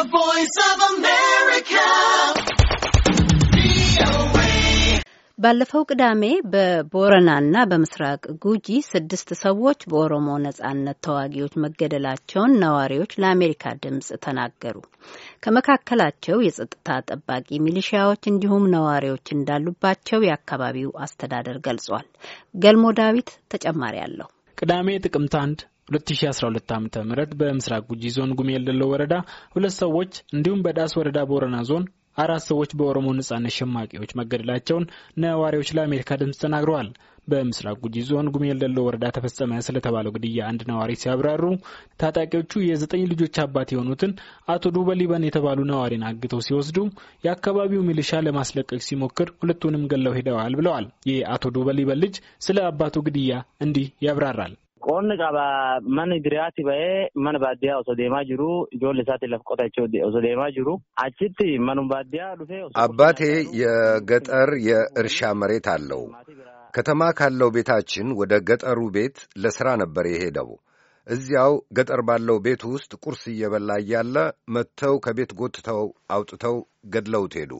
The Voice of America. ባለፈው ቅዳሜ በቦረናና በምስራቅ ጉጂ ስድስት ሰዎች በኦሮሞ ነጻነት ተዋጊዎች መገደላቸውን ነዋሪዎች ለአሜሪካ ድምጽ ተናገሩ። ከመካከላቸው የጸጥታ ጠባቂ ሚሊሺያዎች እንዲሁም ነዋሪዎች እንዳሉባቸው የአካባቢው አስተዳደር ገልጿል። ገልሞ ዳዊት ተጨማሪ አለው። ቅዳሜ ጥቅምት አንድ 2012 ዓ.ም በምስራቅ ጉጂ ዞን ጉሜ የለሎ ወረዳ ሁለት ሰዎች እንዲሁም በዳስ ወረዳ ቦረና ዞን አራት ሰዎች በኦሮሞ ነጻነት ሸማቂዎች መገደላቸውን ነዋሪዎች ለአሜሪካ ድምፅ ተናግረዋል። በምስራቅ ጉጂ ዞን ጉሜ የለሎ ወረዳ ተፈጸመ ስለተባለው ግድያ አንድ ነዋሪ ሲያብራሩ ታጣቂዎቹ የዘጠኝ ልጆች አባት የሆኑትን አቶ ዱበሊበን የተባሉ ነዋሪን አግተው ሲወስዱ የአካባቢው ሚሊሻ ለማስለቀቅ ሲሞክር ሁለቱንም ገለው ሄደዋል ብለዋል። የአቶ ዱበሊበን ልጅ ስለ አባቱ ግድያ እንዲህ ያብራራል። Qoonni qaba mana diriyaatti ba'ee mana baadiyyaa osoo deemaa jiru ijoollee isaatti lafa qotachuu osoo deemaa jiru achitti manuma baadiyyaa dhufee አባቴ የገጠር የእርሻ መሬት አለው። ከተማ ካለው ቤታችን ወደ ገጠሩ ቤት ለሥራ ነበር የሄደው። እዚያው ገጠር ባለው ቤት ውስጥ ቁርስ እየበላ እያለ መጥተው ከቤት ጎትተው አውጥተው ገድለውት ሄዱ።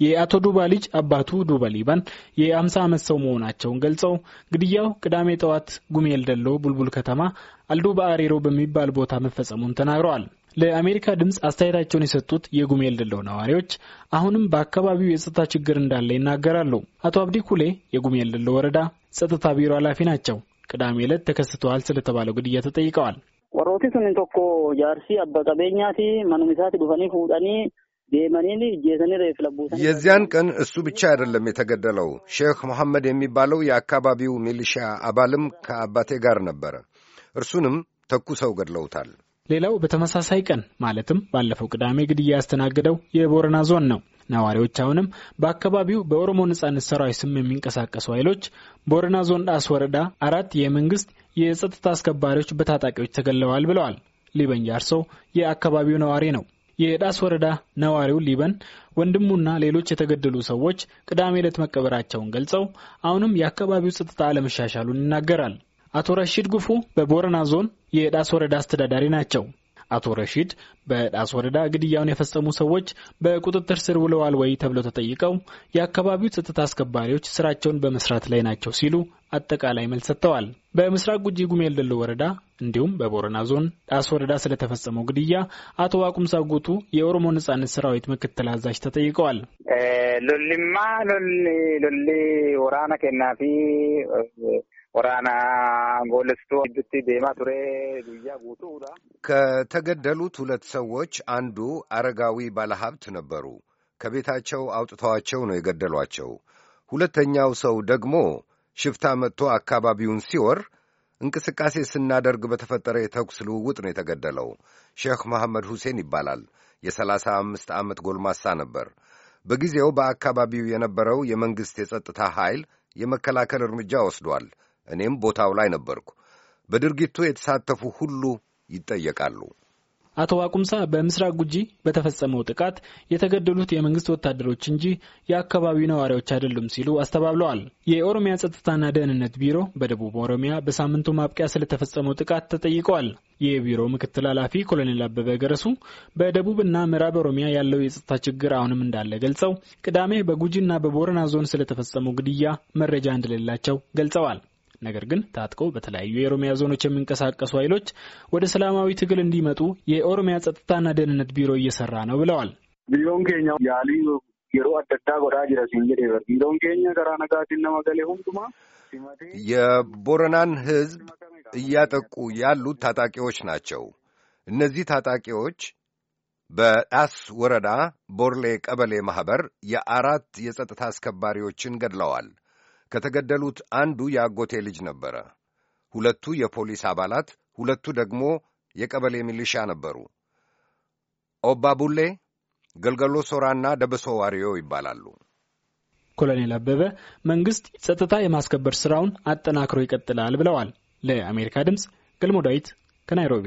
የአቶ ዱባ ልጅ አባቱ ዱባ ሊባን የአምሳ ዓመት ሰው መሆናቸውን ገልጸው ግድያው ቅዳሜ ጠዋት ጉሜል ደሎ ቡልቡል ከተማ አልዱባ አሬሮ በሚባል ቦታ መፈጸሙን ተናግረዋል። ለአሜሪካ ድምፅ አስተያየታቸውን የሰጡት የጉሜል ደሎ ነዋሪዎች አሁንም በአካባቢው የጸጥታ ችግር እንዳለ ይናገራሉ። አቶ አብዲ ኩሌ የጉሜል ደሎ ወረዳ ጸጥታ ቢሮ ኃላፊ ናቸው። ቅዳሜ ዕለት ተከስተዋል ስለተባለው ግድያ ተጠይቀዋል። warrootii sun tokko jaarsi abbaa qabeenyaatii መኑሚሳት ዱፈኒ የዚያን ቀን እሱ ብቻ አይደለም የተገደለው። ሼክ መሐመድ የሚባለው የአካባቢው ሚሊሺያ አባልም ከአባቴ ጋር ነበረ። እርሱንም ተኩሰው ገድለውታል። ሌላው በተመሳሳይ ቀን ማለትም ባለፈው ቅዳሜ ግድያ ያስተናገደው የቦረና ዞን ነው። ነዋሪዎች አሁንም በአካባቢው በኦሮሞ ነጻነት ሰራዊት ስም የሚንቀሳቀሱ ኃይሎች ቦረና ዞን ዳስ ወረዳ አራት የመንግስት የጸጥታ አስከባሪዎች በታጣቂዎች ተገለዋል ብለዋል። ሊበን ጃርሶ የአካባቢው ነዋሪ ነው። የዳስ ወረዳ ነዋሪው ሊበን ወንድሙና ሌሎች የተገደሉ ሰዎች ቅዳሜ ዕለት መቀበራቸውን ገልጸው አሁንም የአካባቢው ጸጥታ አለመሻሻሉን ይናገራል። አቶ ረሺድ ጉፉ በቦረና ዞን የዳስ ወረዳ አስተዳዳሪ ናቸው። አቶ ረሺድ በዳስ ወረዳ ግድያውን የፈጸሙ ሰዎች በቁጥጥር ስር ውለዋል ወይ ተብለው ተጠይቀው የአካባቢው ጸጥታ አስከባሪዎች ስራቸውን በመስራት ላይ ናቸው ሲሉ አጠቃላይ መልስ ሰጥተዋል። በምስራቅ ጉጂ ጉሜል ደሎ ወረዳ እንዲሁም በቦረና ዞን ዳስ ወረዳ ስለተፈጸመው ግድያ አቶ ዋቁምሳ ጉቱ የኦሮሞ ነጻነት ሰራዊት ምክትል አዛዥ ተጠይቀዋል። ሎሊማ ሎሊ ወራና ኬናፊ ከተገደሉት ሁለት ሰዎች አንዱ አረጋዊ ባለሀብት ነበሩ። ከቤታቸው አውጥተዋቸው ነው የገደሏቸው። ሁለተኛው ሰው ደግሞ ሽፍታ መጥቶ አካባቢውን ሲወር እንቅስቃሴ ስናደርግ በተፈጠረ የተኩስ ልውውጥ ነው የተገደለው። ሼክ መሐመድ ሁሴን ይባላል። የሰላሳ አምስት ዓመት ጎልማሳ ነበር። በጊዜው በአካባቢው የነበረው የመንግሥት የጸጥታ ኃይል የመከላከል እርምጃ ወስዷል። እኔም ቦታው ላይ ነበርኩ። በድርጊቱ የተሳተፉ ሁሉ ይጠየቃሉ። አቶ ዋቁምሳ በምስራቅ ጉጂ በተፈጸመው ጥቃት የተገደሉት የመንግስት ወታደሮች እንጂ የአካባቢው ነዋሪዎች አይደሉም ሲሉ አስተባብለዋል። የኦሮሚያ ጸጥታና ደህንነት ቢሮ በደቡብ ኦሮሚያ በሳምንቱ ማብቂያ ስለተፈጸመው ጥቃት ተጠይቀዋል። የቢሮ ምክትል ኃላፊ ኮሎኔል አበበ ገረሱ በደቡብና ምዕራብ ኦሮሚያ ያለው የጸጥታ ችግር አሁንም እንዳለ ገልጸው ቅዳሜ በጉጂና በቦረና ዞን ስለተፈጸመው ግድያ መረጃ እንደሌላቸው ገልጸዋል። ነገር ግን ታጥቀው በተለያዩ የኦሮሚያ ዞኖች የሚንቀሳቀሱ ኃይሎች ወደ ሰላማዊ ትግል እንዲመጡ የኦሮሚያ ጸጥታና ደህንነት ቢሮ እየሰራ ነው ብለዋል። ቢሮን ኬኛ ያሊ የሮ አደዳ ጎዳ ጅረ ሲንጀ ቢሮን ኬኛ ገራ ነጋቲን ነመገሌ ሁንዱማ የቦረናን ሕዝብ እያጠቁ ያሉት ታጣቂዎች ናቸው። እነዚህ ታጣቂዎች በዳስ ወረዳ ቦርሌ ቀበሌ ማኅበር የአራት የጸጥታ አስከባሪዎችን ገድለዋል። ከተገደሉት አንዱ የአጎቴ ልጅ ነበረ። ሁለቱ የፖሊስ አባላት፣ ሁለቱ ደግሞ የቀበሌ ሚሊሻ ነበሩ። ኦባ ቡሌ፣ ገልገሎ ሶራና ደበሶ ዋሪዮ ይባላሉ። ኮሎኔል አበበ መንግስት ጸጥታ የማስከበር ስራውን አጠናክሮ ይቀጥላል ብለዋል። ለአሜሪካ ድምፅ ገልሞ ዳዊት ከናይሮቢ